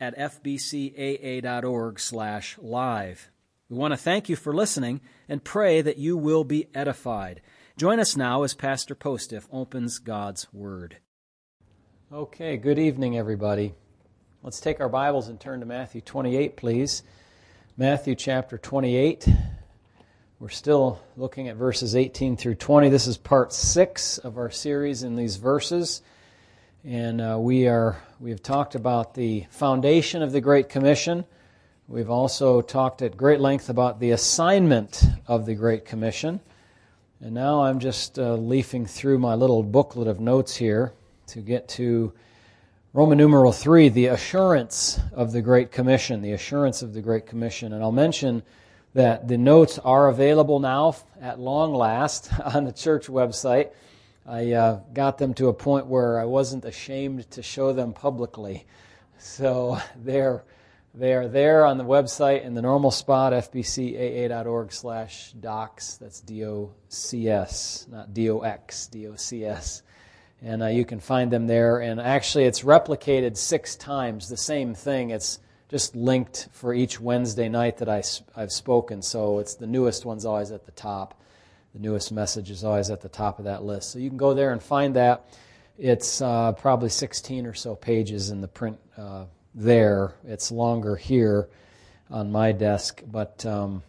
at fbcaa.org slash live. We want to thank you for listening and pray that you will be edified. Join us now as Pastor Postiff opens God's Word. Okay, good evening, everybody. Let's take our Bibles and turn to Matthew 28, please. Matthew chapter 28. We're still looking at verses 18 through 20. This is part six of our series in these verses. And uh, we are we have talked about the foundation of the Great Commission. We've also talked at great length about the assignment of the Great Commission. And now I'm just uh, leafing through my little booklet of notes here to get to Roman numeral 3, the assurance of the Great Commission, the assurance of the Great Commission. And I'll mention that the notes are available now at long last on the church website. I uh, got them to a point where I wasn't ashamed to show them publicly. So they're, they're there on the website in the normal spot, fbcaa.org slash docs. That's D-O-C-S, not D-O-X, D-O-C-S. And uh, you can find them there. And actually, it's replicated six times, the same thing. It's just linked for each Wednesday night that I, I've spoken. So it's the newest one's always at the top the newest message is always at the top of that list. So you can go there and find that. It's uh, probably 16 or so pages in the print uh, there. It's longer here on my desk. But um,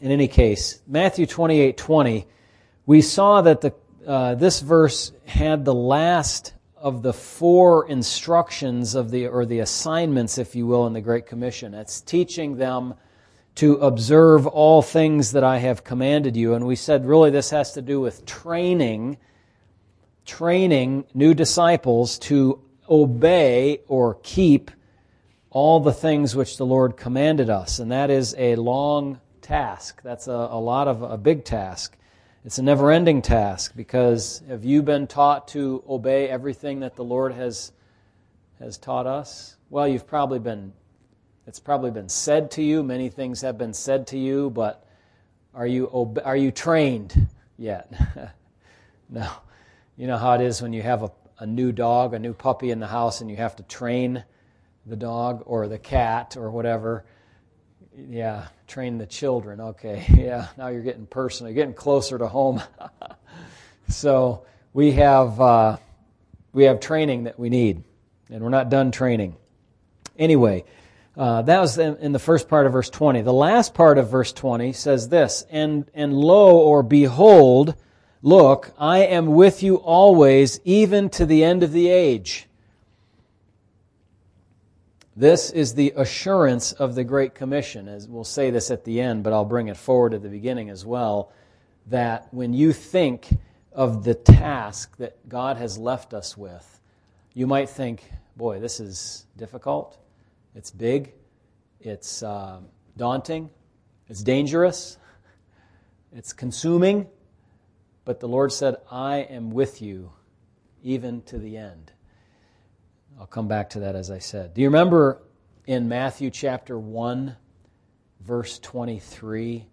in any case, Matthew 28 20, we saw that the, uh, this verse had the last of the four instructions of the, or the assignments, if you will, in the Great Commission. It's teaching them to observe all things that I have commanded you. And we said really this has to do with training, training new disciples to obey or keep all the things which the Lord commanded us. And that is a long task. That's a, a lot of a big task. It's a never ending task because have you been taught to obey everything that the Lord has, has taught us? Well, you've probably been it's probably been said to you. Many things have been said to you, but are you, are you trained yet? no. You know how it is when you have a, a new dog, a new puppy in the house, and you have to train the dog or the cat or whatever. Yeah, train the children. Okay, yeah, now you're getting personal. You're getting closer to home. so we have, uh, we have training that we need, and we're not done training. Anyway, uh, that was in the first part of verse 20. The last part of verse 20 says this, and, and lo, or behold, look, I am with you always, even to the end of the age. This is the assurance of the Great Commission. As we'll say this at the end, but I'll bring it forward at the beginning as well. That when you think of the task that God has left us with, you might think, boy, this is difficult. It's big, it's uh, daunting, it's dangerous, it's consuming. But the Lord said, I am with you even to the end. I'll come back to that as I said. Do you remember in Matthew chapter 1, verse 23,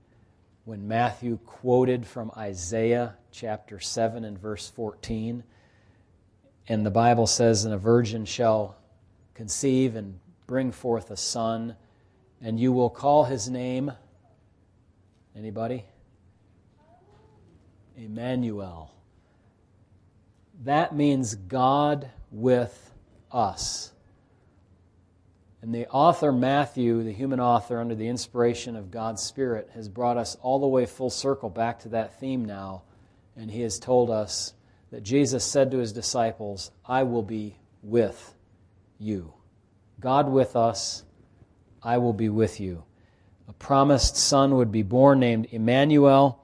when Matthew quoted from Isaiah chapter 7 and verse 14? And the Bible says, And a virgin shall conceive and bring forth a son, and you will call his name. Anybody? Emmanuel. That means God with us. And the author, Matthew, the human author, under the inspiration of God's Spirit, has brought us all the way full circle back to that theme now. And he has told us that Jesus said to his disciples, I will be with you. God with us, I will be with you. A promised son would be born named Emmanuel.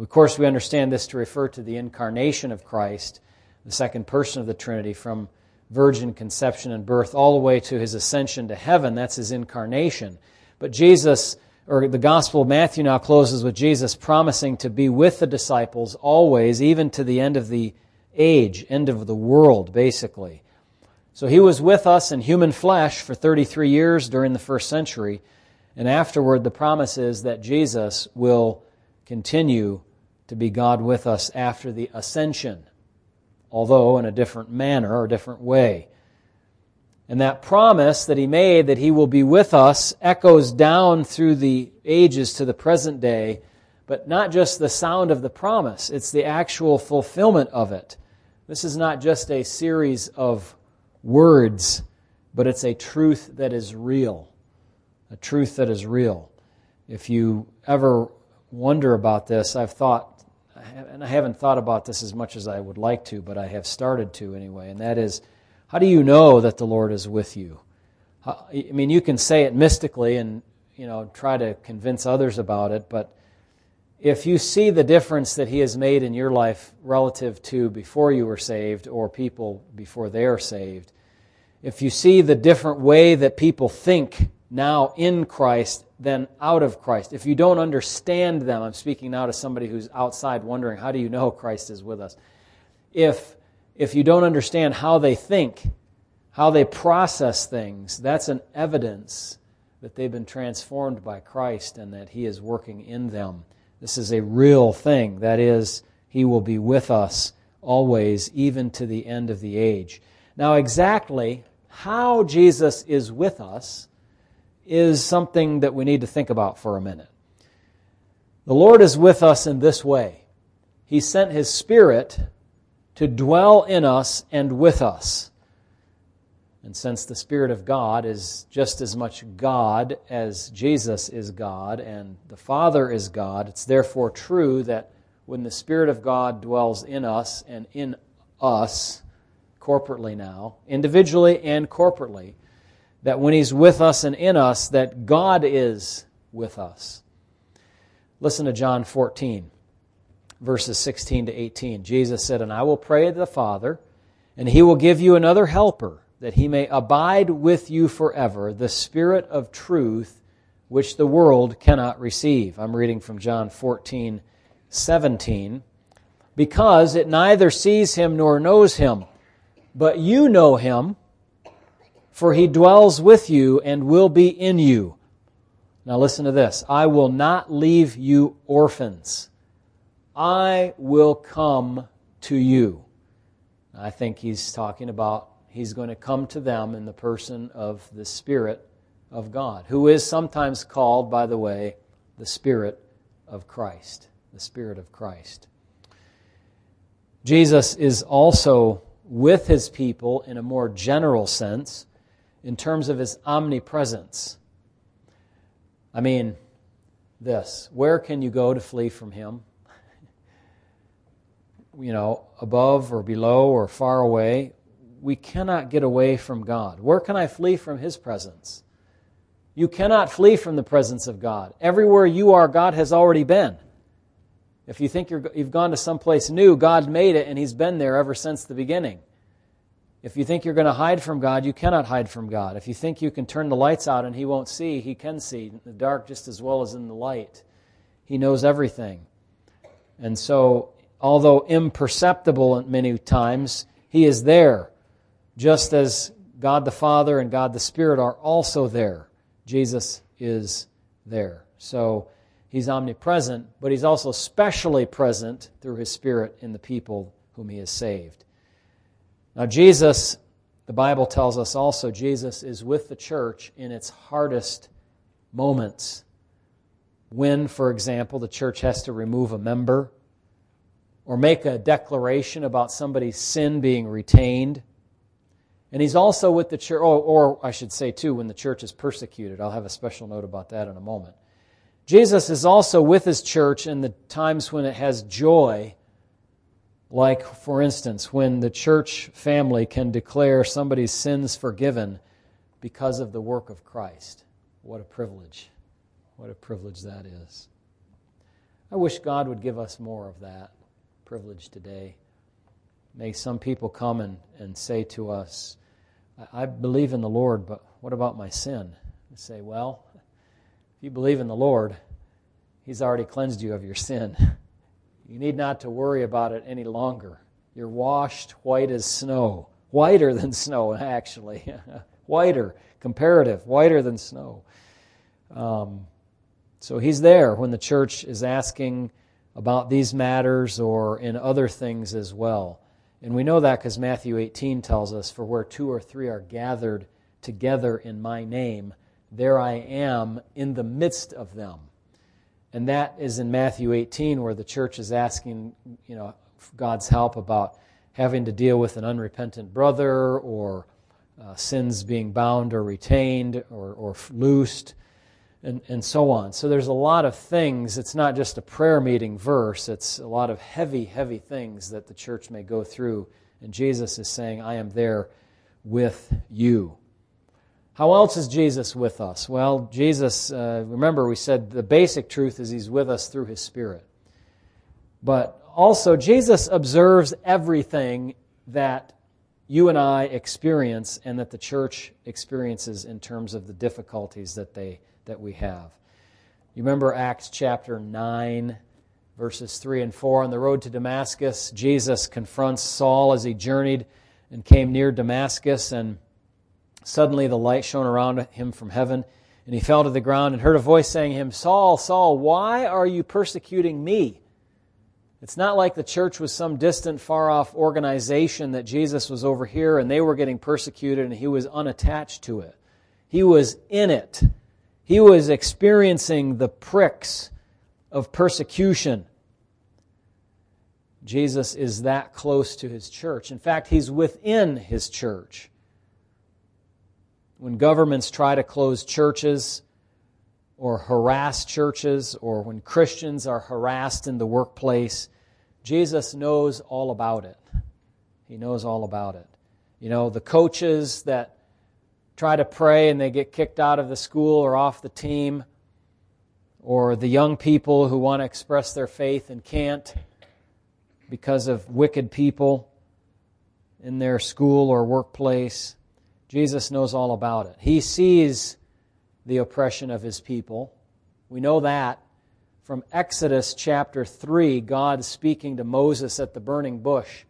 Of course, we understand this to refer to the incarnation of Christ, the second person of the Trinity, from virgin conception and birth all the way to his ascension to heaven. That's his incarnation. But Jesus or the Gospel of Matthew now closes with Jesus promising to be with the disciples always, even to the end of the age, end of the world, basically. So he was with us in human flesh for 33 years during the first century, and afterward, the promise is that Jesus will continue to be God with us after the ascension, although in a different manner or different way. And that promise that he made that he will be with us echoes down through the ages to the present day, but not just the sound of the promise, it's the actual fulfillment of it. This is not just a series of words, but it's a truth that is real. A truth that is real. If you ever wonder about this, I've thought, and I haven't thought about this as much as I would like to, but I have started to anyway, and that is how do you know that the Lord is with you? I mean, you can say it mystically and you know try to convince others about it, but if you see the difference that He has made in your life relative to before you were saved or people before they are saved, if you see the different way that people think now in Christ than out of Christ, if you don't understand them, I'm speaking now to somebody who's outside wondering, how do you know Christ is with us? If if you don't understand how they think, how they process things, that's an evidence that they've been transformed by Christ and that He is working in them. This is a real thing. That is, He will be with us always, even to the end of the age. Now, exactly how Jesus is with us is something that we need to think about for a minute. The Lord is with us in this way He sent His Spirit to dwell in us and with us. And since the Spirit of God is just as much God as Jesus is God and the Father is God, it's therefore true that when the Spirit of God dwells in us and in us, corporately now, individually and corporately, that when He's with us and in us, that God is with us. Listen to John 14 verses 16 to 18. Jesus said, And I will pray to the Father, and he will give you another helper, that he may abide with you forever, the Spirit of truth, which the world cannot receive. I'm reading from John 14, 17. Because it neither sees him nor knows him, but you know him, for he dwells with you and will be in you. Now listen to this I will not leave you orphans. I will come to you. I think he's talking about he's going to come to them in the person of the Spirit of God, who is sometimes called, by the way, the Spirit of Christ. The Spirit of Christ. Jesus is also with his people in a more general sense in terms of his omnipresence. I mean, this where can you go to flee from him? you know, above or below or far away, we cannot get away from God. Where can I flee from His presence? You cannot flee from the presence of God. Everywhere you are, God has already been. If you think you have gone to someplace new, God made it and He's been there ever since the beginning. If you think you're going to hide from God, you cannot hide from God. If you think you can turn the lights out and He won't see, He can see in the dark just as well as in the light. He knows everything. And so although imperceptible at many times, He is there, just as God the Father and God the Spirit are also there. Jesus is there. So He's omnipresent, but He's also specially present through His Spirit in the people whom He has saved. Now, Jesus, the Bible tells us also, Jesus is with the church in its hardest moments. When, for example, the church has to remove a member or make a declaration about somebody's sin being retained. And he's also with the church, or, or, I should say, too, when the church is persecuted. I'll have a special note about that in a moment. Jesus is also with his church in the times when it has joy, like, for instance, when the church family can declare somebody's sins forgiven because of the work of Christ. What a privilege. What a privilege that is. I wish God would give us more of that privilege today. May some people come and, and say to us, I, believe in the Lord, but what about my sin? And say, well, If you believe in the Lord, He's already cleansed you of your sin. You need not to worry about it any longer. You're washed white as snow. Whiter than snow, actually. whiter, comparative, whiter than snow. Um, so he's there when the church is asking about these matters or in other things as well. And we know that because Matthew 18 tells us, For where two or three are gathered together in my name, there I am in the midst of them. And that is in Matthew 18 where the church is asking, you know, God's help about having to deal with an unrepentant brother or uh, sins being bound or retained or, or loosed and, and so on. So there's a lot of things. It's not just a prayer meeting verse, it's a lot of heavy, heavy things that the church may go through. And Jesus is saying, I am there with you. How else is Jesus with us? Well, Jesus, uh, remember, we said the basic truth is he's with us through his Spirit. But also, Jesus observes everything that you and I experience and that the church experiences in terms of the difficulties that they that we have. You remember Acts chapter 9, verses 3 and 4. On the road to Damascus, Jesus confronts Saul as he journeyed and came near Damascus, and suddenly the light shone around him from heaven. And he fell to the ground and heard a voice saying to him, Saul, Saul, why are you persecuting me? It's not like the church was some distant, far off organization that Jesus was over here and they were getting persecuted and he was unattached to it. He was in it. He was experiencing the pricks of persecution. Jesus is that close to his church. In fact, he's within his church. When governments try to close churches or harass churches, or when Christians are harassed in the workplace, Jesus knows all about it. He knows all about it. You know, the coaches that try to pray and they get kicked out of the school or off the team, or the young people who want to express their faith and can't because of wicked people in their school or workplace. Jesus knows all about it. He sees the oppression of his people. We know that from Exodus chapter 3, God speaking to Moses at the burning bush.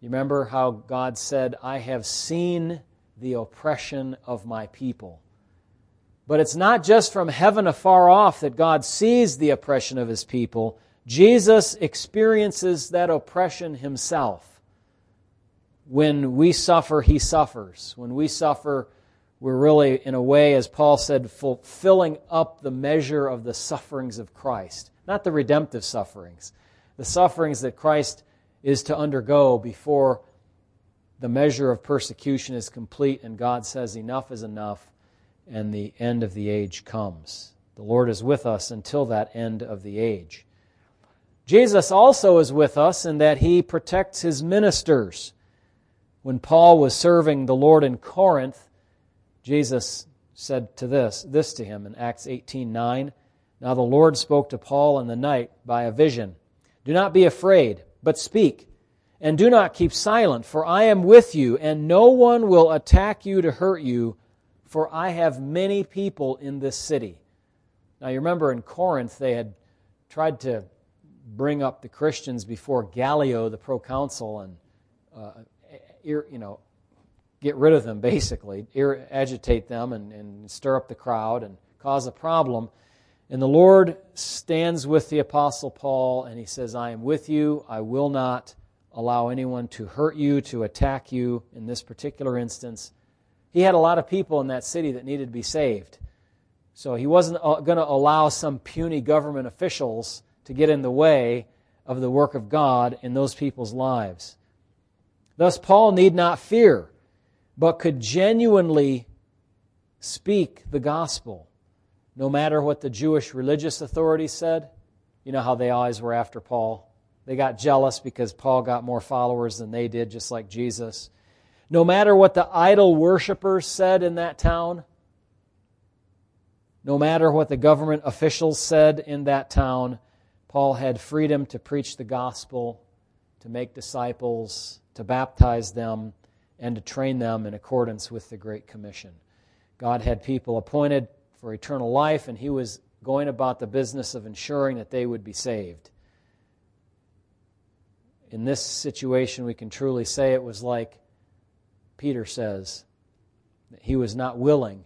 You remember how God said, I have seen the oppression of my people. But it's not just from heaven afar off that God sees the oppression of his people. Jesus experiences that oppression himself. When we suffer, he suffers. When we suffer, we're really, in a way, as Paul said, fulfilling up the measure of the sufferings of Christ. Not the redemptive sufferings, the sufferings that Christ is to undergo before the measure of persecution is complete and God says enough is enough and the end of the age comes. The Lord is with us until that end of the age. Jesus also is with us in that he protects his ministers. When Paul was serving the Lord in Corinth, Jesus said to this, this to him in Acts 18:9, Now the Lord spoke to Paul in the night by a vision. Do not be afraid, but speak and do not keep silent, for I am with you, and no one will attack you to hurt you, for I have many people in this city. Now, you remember in Corinth, they had tried to bring up the Christians before Gallio, the proconsul, and uh, you know, get rid of them, basically, agitate them and, and stir up the crowd and cause a problem. And the Lord stands with the Apostle Paul, and he says, I am with you, I will not allow anyone to hurt you, to attack you in this particular instance. He had a lot of people in that city that needed to be saved. So he wasn't uh, going to allow some puny government officials to get in the way of the work of God in those people's lives. Thus, Paul need not fear, but could genuinely speak the gospel, no matter what the Jewish religious authorities said. You know how they always were after Paul. They got jealous because Paul got more followers than they did, just like Jesus. No matter what the idol worshippers said in that town, no matter what the government officials said in that town, Paul had freedom to preach the gospel, to make disciples, to baptize them, and to train them in accordance with the Great Commission. God had people appointed for eternal life, and he was going about the business of ensuring that they would be saved. In this situation, we can truly say it was like Peter says that he was not willing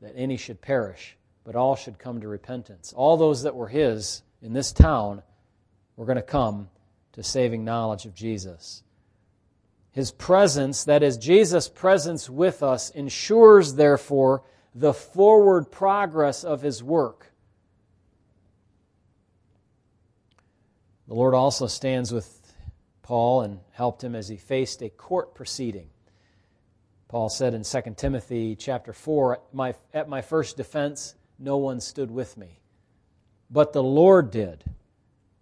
that any should perish, but all should come to repentance. All those that were his in this town were going to come to saving knowledge of Jesus. His presence, that is, Jesus' presence with us, ensures, therefore, the forward progress of his work. The Lord also stands with Paul and helped him as he faced a court proceeding. Paul said in 2 Timothy chapter 4, my, At my first defense, no one stood with me, but the Lord did.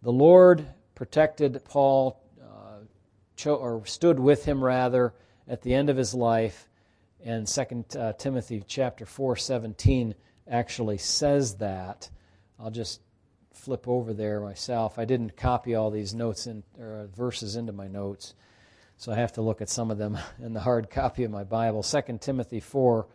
The Lord protected Paul, uh, cho- or stood with him rather, at the end of his life. And 2 uh, Timothy chapter 4, 17 actually says that. I'll just flip over there myself. I didn't copy all these notes in, or verses into my notes. So I have to look at some of them in the hard copy of my Bible. 2 Timothy 4,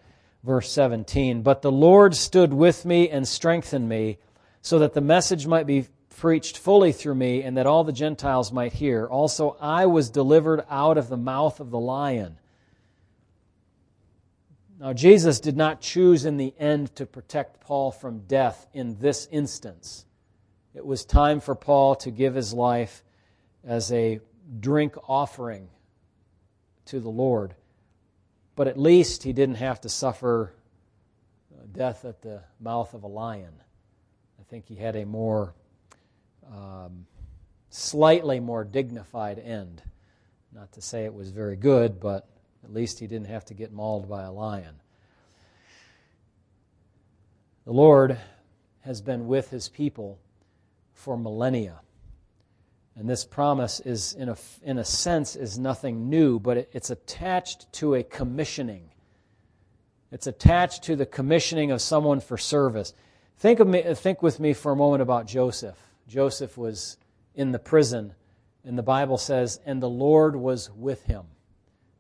verse 17. But the Lord stood with me and strengthened me, so that the message might be preached fully through me, and that all the Gentiles might hear. Also, I was delivered out of the mouth of the lion. Now, Jesus did not choose in the end to protect Paul from death in this instance. It was time for Paul to give his life as a drink offering to the Lord. But at least he didn't have to suffer death at the mouth of a lion. I think he had a more, um, slightly more dignified end. Not to say it was very good, but at least he didn't have to get mauled by a lion. The Lord has been with his people for millennia. And this promise is, in a, in a sense, is nothing new, but it, it's attached to a commissioning. It's attached to the commissioning of someone for service. Think, of me, think with me for a moment about Joseph. Joseph was in the prison, and the Bible says, and the Lord was with him.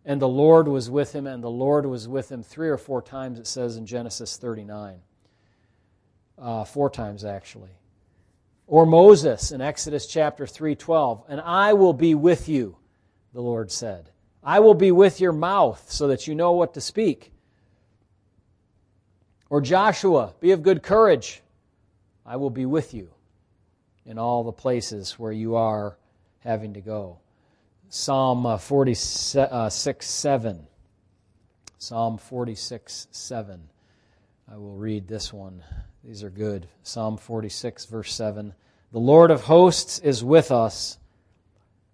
And the Lord was with him, and the Lord was with him. Three or four times it says in Genesis 39. Uh, four times, actually. Or Moses in Exodus chapter 3:12, "And I will be with you," the Lord said. "I will be with your mouth so that you know what to speak." Or Joshua, "Be of good courage. I will be with you in all the places where you are having to go." Psalm uh, 46 7. Psalm 46 7. I will read this one. These are good. Psalm 46, verse 7. The Lord of hosts is with us.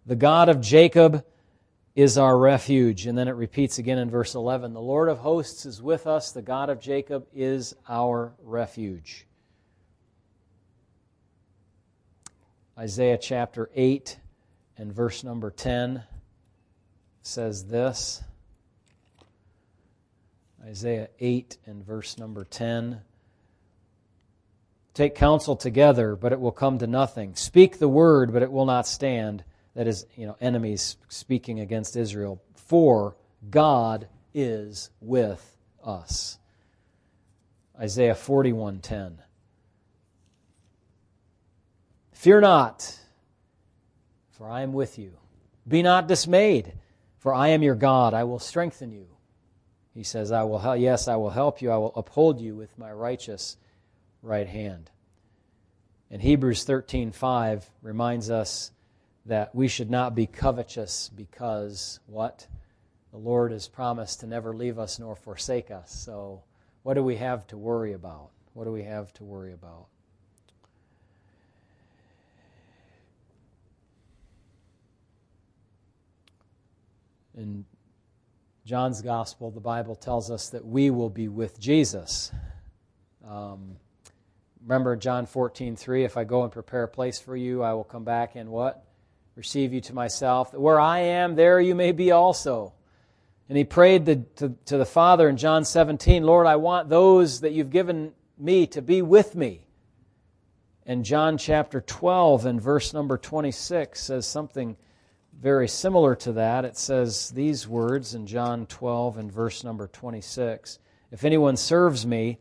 The God of Jacob is our refuge. And then it repeats again in verse 11 The Lord of hosts is with us. The God of Jacob is our refuge. Isaiah chapter 8 and verse number 10 says this. Isaiah 8 and verse number 10. Take counsel together, but it will come to nothing. Speak the word, but it will not stand. That is, you know, enemies speaking against Israel. For God is with us. Isaiah 41:10. Fear not, for I am with you. Be not dismayed, for I am your God. I will strengthen you. He says, I will yes, I will help you. I will uphold you with my righteous right hand. And Hebrews 13:5 reminds us that we should not be covetous because what? The Lord has promised to never leave us nor forsake us. So, what do we have to worry about? What do we have to worry about? In John's Gospel, the Bible tells us that we will be with Jesus. Um, Remember John 14, 3, if I go and prepare a place for you, I will come back and what? Receive you to myself. Where I am, there you may be also. And he prayed the, to, to the Father in John 17, Lord, I want those that you've given me to be with me. And John chapter 12 and verse number 26 says something very similar to that. It says these words in John 12 and verse number 26 If anyone serves me,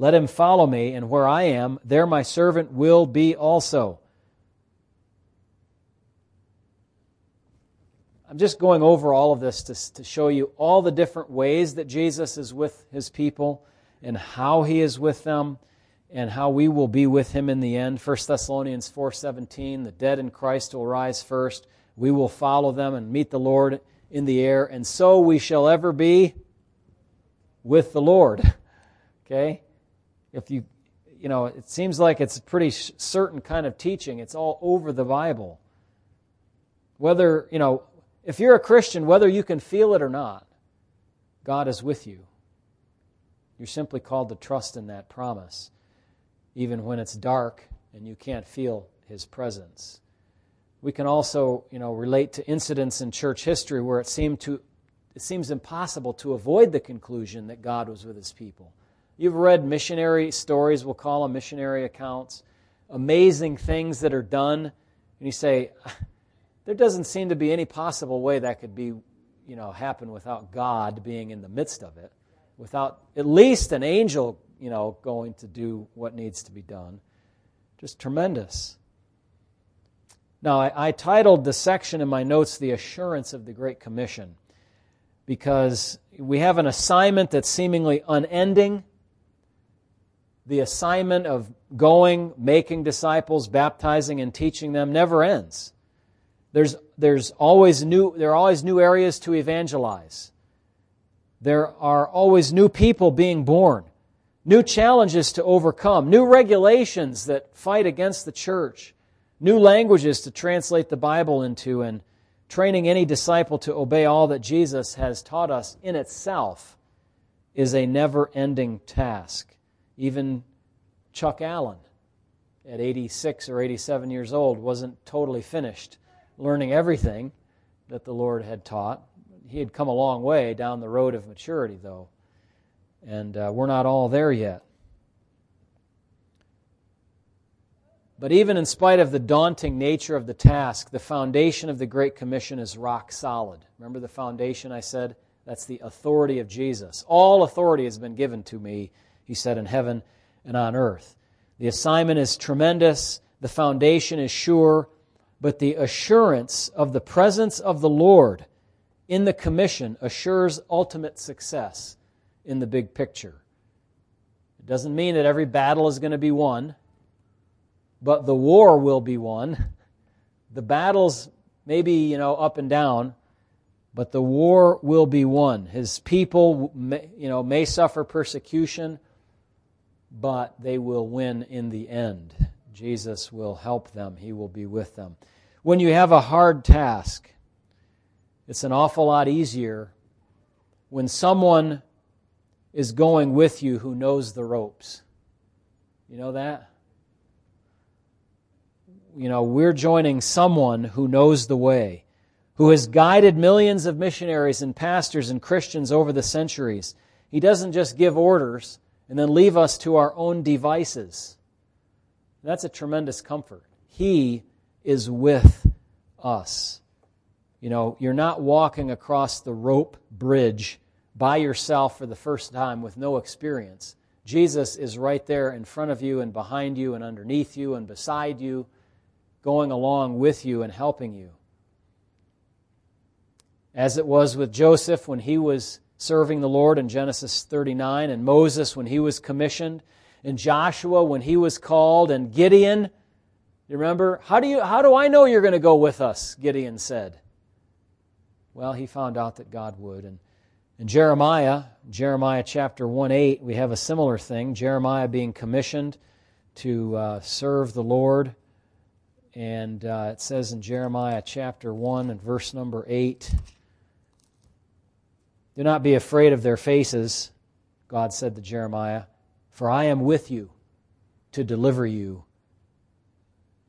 Let him follow me, and where I am, there my servant will be also. I'm just going over all of this to, to show you all the different ways that Jesus is with his people and how he is with them and how we will be with him in the end. 1 Thessalonians 4:17, the dead in Christ will rise first. We will follow them and meet the Lord in the air, and so we shall ever be with the Lord. Okay? If you you know, it seems like it's a pretty certain kind of teaching. It's all over the Bible. Whether, you know, if you're a Christian, whether you can feel it or not, God is with you. You're simply called to trust in that promise even when it's dark and you can't feel his presence. We can also, you know, relate to incidents in church history where it seemed to it seems impossible to avoid the conclusion that God was with his people. You've read missionary stories, we'll call them missionary accounts, amazing things that are done, and you say, there doesn't seem to be any possible way that could be, you know, happen without God being in the midst of it, without at least an angel you know, going to do what needs to be done. Just tremendous. Now, I, I, titled the section in my notes, The Assurance of the Great Commission, because we have an assignment that's seemingly unending. The assignment of going, making disciples, baptizing, and teaching them never ends. There's, there's always new, there are always new areas to evangelize. There are always new people being born new challenges to overcome, new regulations that fight against the church, new languages to translate the Bible into, and training any disciple to obey all that Jesus has taught us in itself is a never ending task. Even Chuck Allen, at 86 or 87 years old, wasn't totally finished learning everything that the Lord had taught. He had come a long way down the road of maturity, though. And uh, we're not all there yet. But even in spite of the daunting nature of the task, the foundation of the Great Commission is rock solid. Remember the foundation I said? That's the authority of Jesus. All authority has been given to me, he said, in heaven and on earth. The assignment is tremendous, the foundation is sure, but the assurance of the presence of the Lord in the commission assures ultimate success in the big picture. It doesn't mean that every battle is going to be won, but the war will be won. The battles may be, you know, up and down, but the war will be won. His people, may, you know, may suffer persecution, but they will win in the end. Jesus will help them. He will be with them. When you have a hard task, it's an awful lot easier when someone is going with you who knows the ropes. You know that? You know, we're joining someone who knows the way, who has guided millions of missionaries and pastors and Christians over the centuries. He doesn't just give orders and then leave us to our own devices. That's a tremendous comfort. He is with us. You know, you're not walking across the rope bridge by yourself for the first time with no experience. Jesus is right there in front of you and behind you and underneath you and beside you, going along with you and helping you. As it was with Joseph when he was serving the Lord in Genesis 39, and Moses when he was commissioned, and Joshua when he was called, and Gideon. You remember? How do, you, how do I know you're going to go with us? Gideon said. Well, he found out that God would. And in Jeremiah, Jeremiah chapter 1 8, we have a similar thing. Jeremiah being commissioned to uh, serve the Lord. And uh, it says in Jeremiah chapter 1 and verse number 8 Do not be afraid of their faces, God said to Jeremiah, for I am with you to deliver you,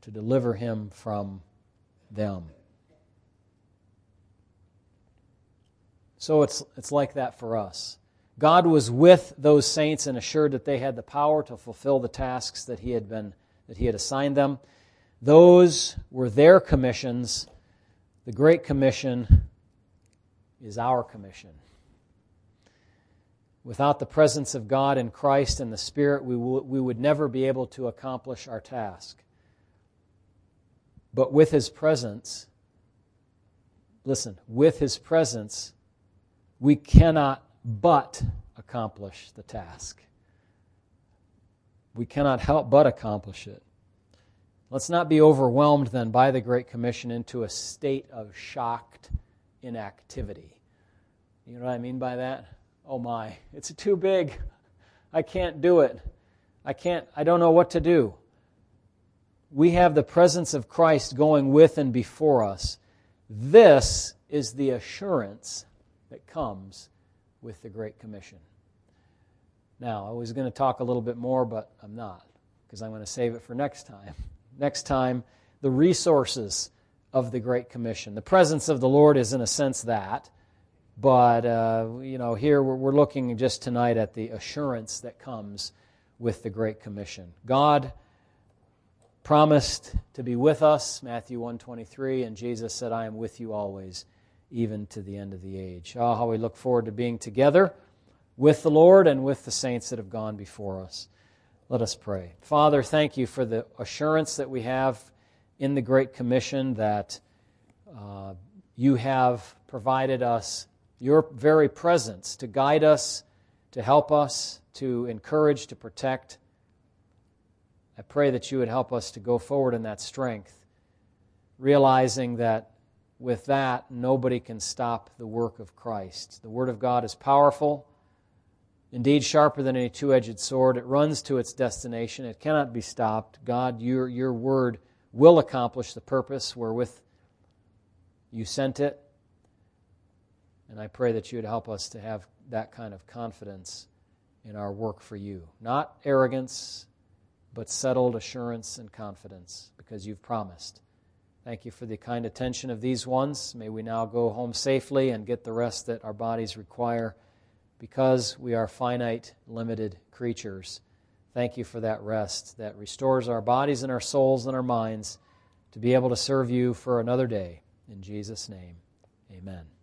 to deliver him from them. So it's, it's like that for us. God was with those saints and assured that they had the power to fulfill the tasks that he had been that he had assigned them. Those were their commissions. The great commission is our commission. Without the presence of God in Christ and the Spirit, we, w- we would never be able to accomplish our task. But with His presence, listen, with His presence, we cannot but accomplish the task. We cannot help but accomplish it. Let's not be overwhelmed then by the Great Commission into a state of shocked inactivity. You know what I mean by that? Oh my, it's too big. I can't do it. I can't, I don't know what to do. We have the presence of Christ going with and before us. This is the assurance that comes with the Great Commission. Now, I was going to talk a little bit more, but I'm not, because I'm going to save it for next time. Next time, the resources of the Great Commission. The presence of the Lord is, in a sense, that. But, uh, you know, here we're, we're looking just tonight at the assurance that comes with the Great Commission. God promised to be with us, Matthew 123, and Jesus said, I am with you always, even to the end of the age. Oh, how we look forward to being together with the Lord and with the saints that have gone before us. Let us pray. Father, thank you for the assurance that we have in the Great Commission that uh, you have provided us your very presence to guide us, to help us, to encourage, to protect. I pray that you would help us to go forward in that strength, realizing that with that, nobody can stop the work of Christ. The Word of God is powerful, indeed sharper than any two edged sword. It runs to its destination, it cannot be stopped. God, your, your Word will accomplish the purpose wherewith you sent it. And I pray that you would help us to have that kind of confidence in our work for you. Not arrogance, but settled assurance and confidence because you've promised. Thank you for the kind attention of these ones. May we now go home safely and get the rest that our bodies require because we are finite, limited creatures. Thank you for that rest that restores our bodies and our souls and our minds to be able to serve you for another day. In Jesus' name, amen.